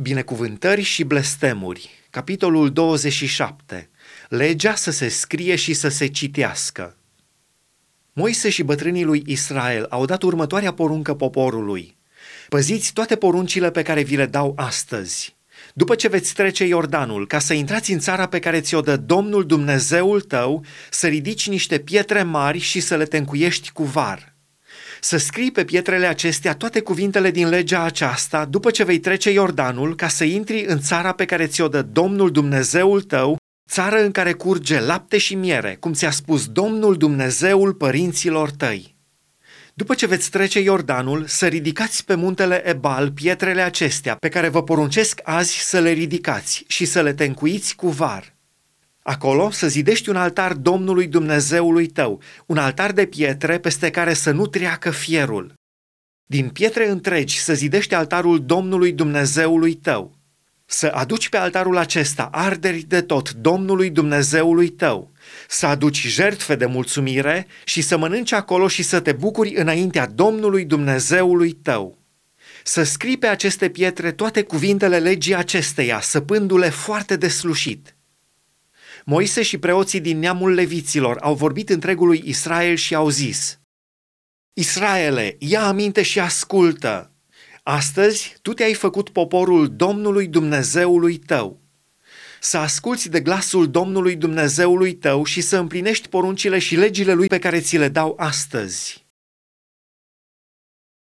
Binecuvântări și blestemuri, capitolul 27. Legea să se scrie și să se citească. Moise și bătrânii lui Israel au dat următoarea poruncă poporului. Păziți toate poruncile pe care vi le dau astăzi. După ce veți trece Iordanul, ca să intrați în țara pe care ți-o dă Domnul Dumnezeul tău, să ridici niște pietre mari și să le tencuiești cu var – să scrii pe pietrele acestea toate cuvintele din legea aceasta după ce vei trece Iordanul ca să intri în țara pe care ți-o dă Domnul Dumnezeul tău, țară în care curge lapte și miere, cum ți-a spus Domnul Dumnezeul părinților tăi. După ce veți trece Iordanul, să ridicați pe muntele Ebal pietrele acestea pe care vă poruncesc azi să le ridicați și să le tencuiți cu var. Acolo să zidești un altar Domnului Dumnezeului tău, un altar de pietre peste care să nu treacă fierul. Din pietre întregi să zidești altarul Domnului Dumnezeului tău. Să aduci pe altarul acesta arderi de tot Domnului Dumnezeului tău, să aduci jertfe de mulțumire și să mănânci acolo și să te bucuri înaintea Domnului Dumnezeului tău. Să scrii pe aceste pietre toate cuvintele legii acesteia, săpându-le foarte deslușit – Moise și preoții din neamul leviților au vorbit întregului Israel și au zis, Israele, ia aminte și ascultă! Astăzi tu te-ai făcut poporul Domnului Dumnezeului tău. Să asculți de glasul Domnului Dumnezeului tău și să împlinești poruncile și legile lui pe care ți le dau astăzi.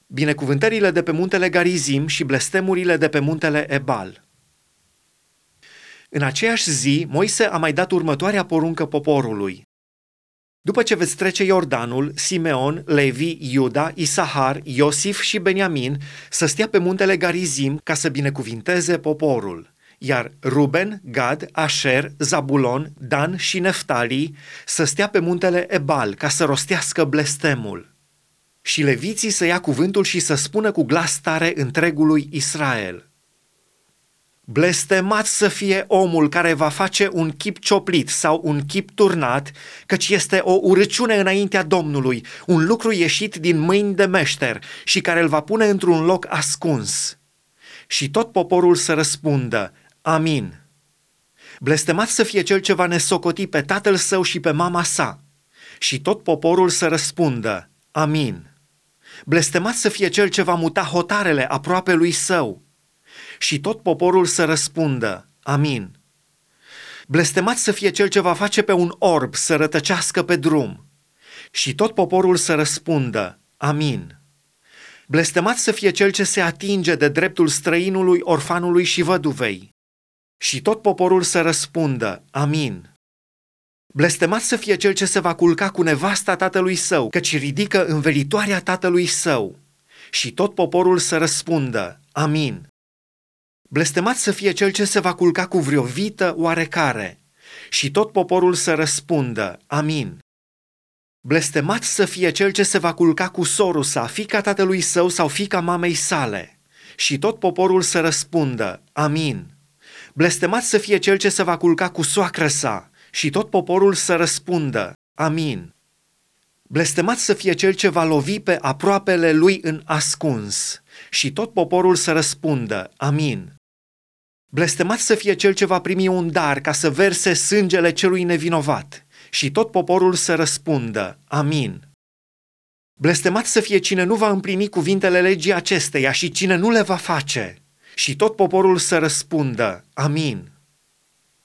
Binecuvântările de pe muntele Garizim și blestemurile de pe muntele Ebal. În aceeași zi, Moise a mai dat următoarea poruncă poporului. După ce veți trece Iordanul, Simeon, Levi, Iuda, Isahar, Iosif și Beniamin să stea pe muntele Garizim ca să binecuvinteze poporul, iar Ruben, Gad, Asher, Zabulon, Dan și Neftali să stea pe muntele Ebal ca să rostească blestemul. Și leviții să ia cuvântul și să spună cu glas tare întregului Israel – Blestemat să fie omul care va face un chip cioplit sau un chip turnat, căci este o urăciune înaintea Domnului, un lucru ieșit din mâini de meșter și care îl va pune într-un loc ascuns. Și tot poporul să răspundă, Amin. Blestemat să fie cel ce va nesocoti pe tatăl său și pe mama sa. Și tot poporul să răspundă, Amin. Blestemat să fie cel ce va muta hotarele aproape lui său și tot poporul să răspundă, Amin. Blestemat să fie cel ce va face pe un orb să rătăcească pe drum. Și tot poporul să răspundă, Amin. Blestemat să fie cel ce se atinge de dreptul străinului, orfanului și văduvei. Și tot poporul să răspundă, Amin. Blestemat să fie cel ce se va culca cu nevasta tatălui său, căci ridică învelitoarea tatălui său. Și tot poporul să răspundă, Amin. Blestemat să fie cel ce se va culca cu vreo vită oarecare. Și tot poporul să răspundă, Amin. Blestemat să fie cel ce se va culca cu sorul sa, fica tatălui său sau fica mamei sale. Și tot poporul să răspundă, Amin. Blestemat să fie cel ce se va culca cu soacră sa. Și tot poporul să răspundă, Amin. Blestemat să fie cel ce va lovi pe aproapele lui în ascuns. Și tot poporul să răspundă, Amin. Blestemat să fie cel ce va primi un dar ca să verse sângele celui nevinovat și tot poporul să răspundă, Amin. Blestemat să fie cine nu va împlini cuvintele legii acesteia și cine nu le va face și tot poporul să răspundă, Amin.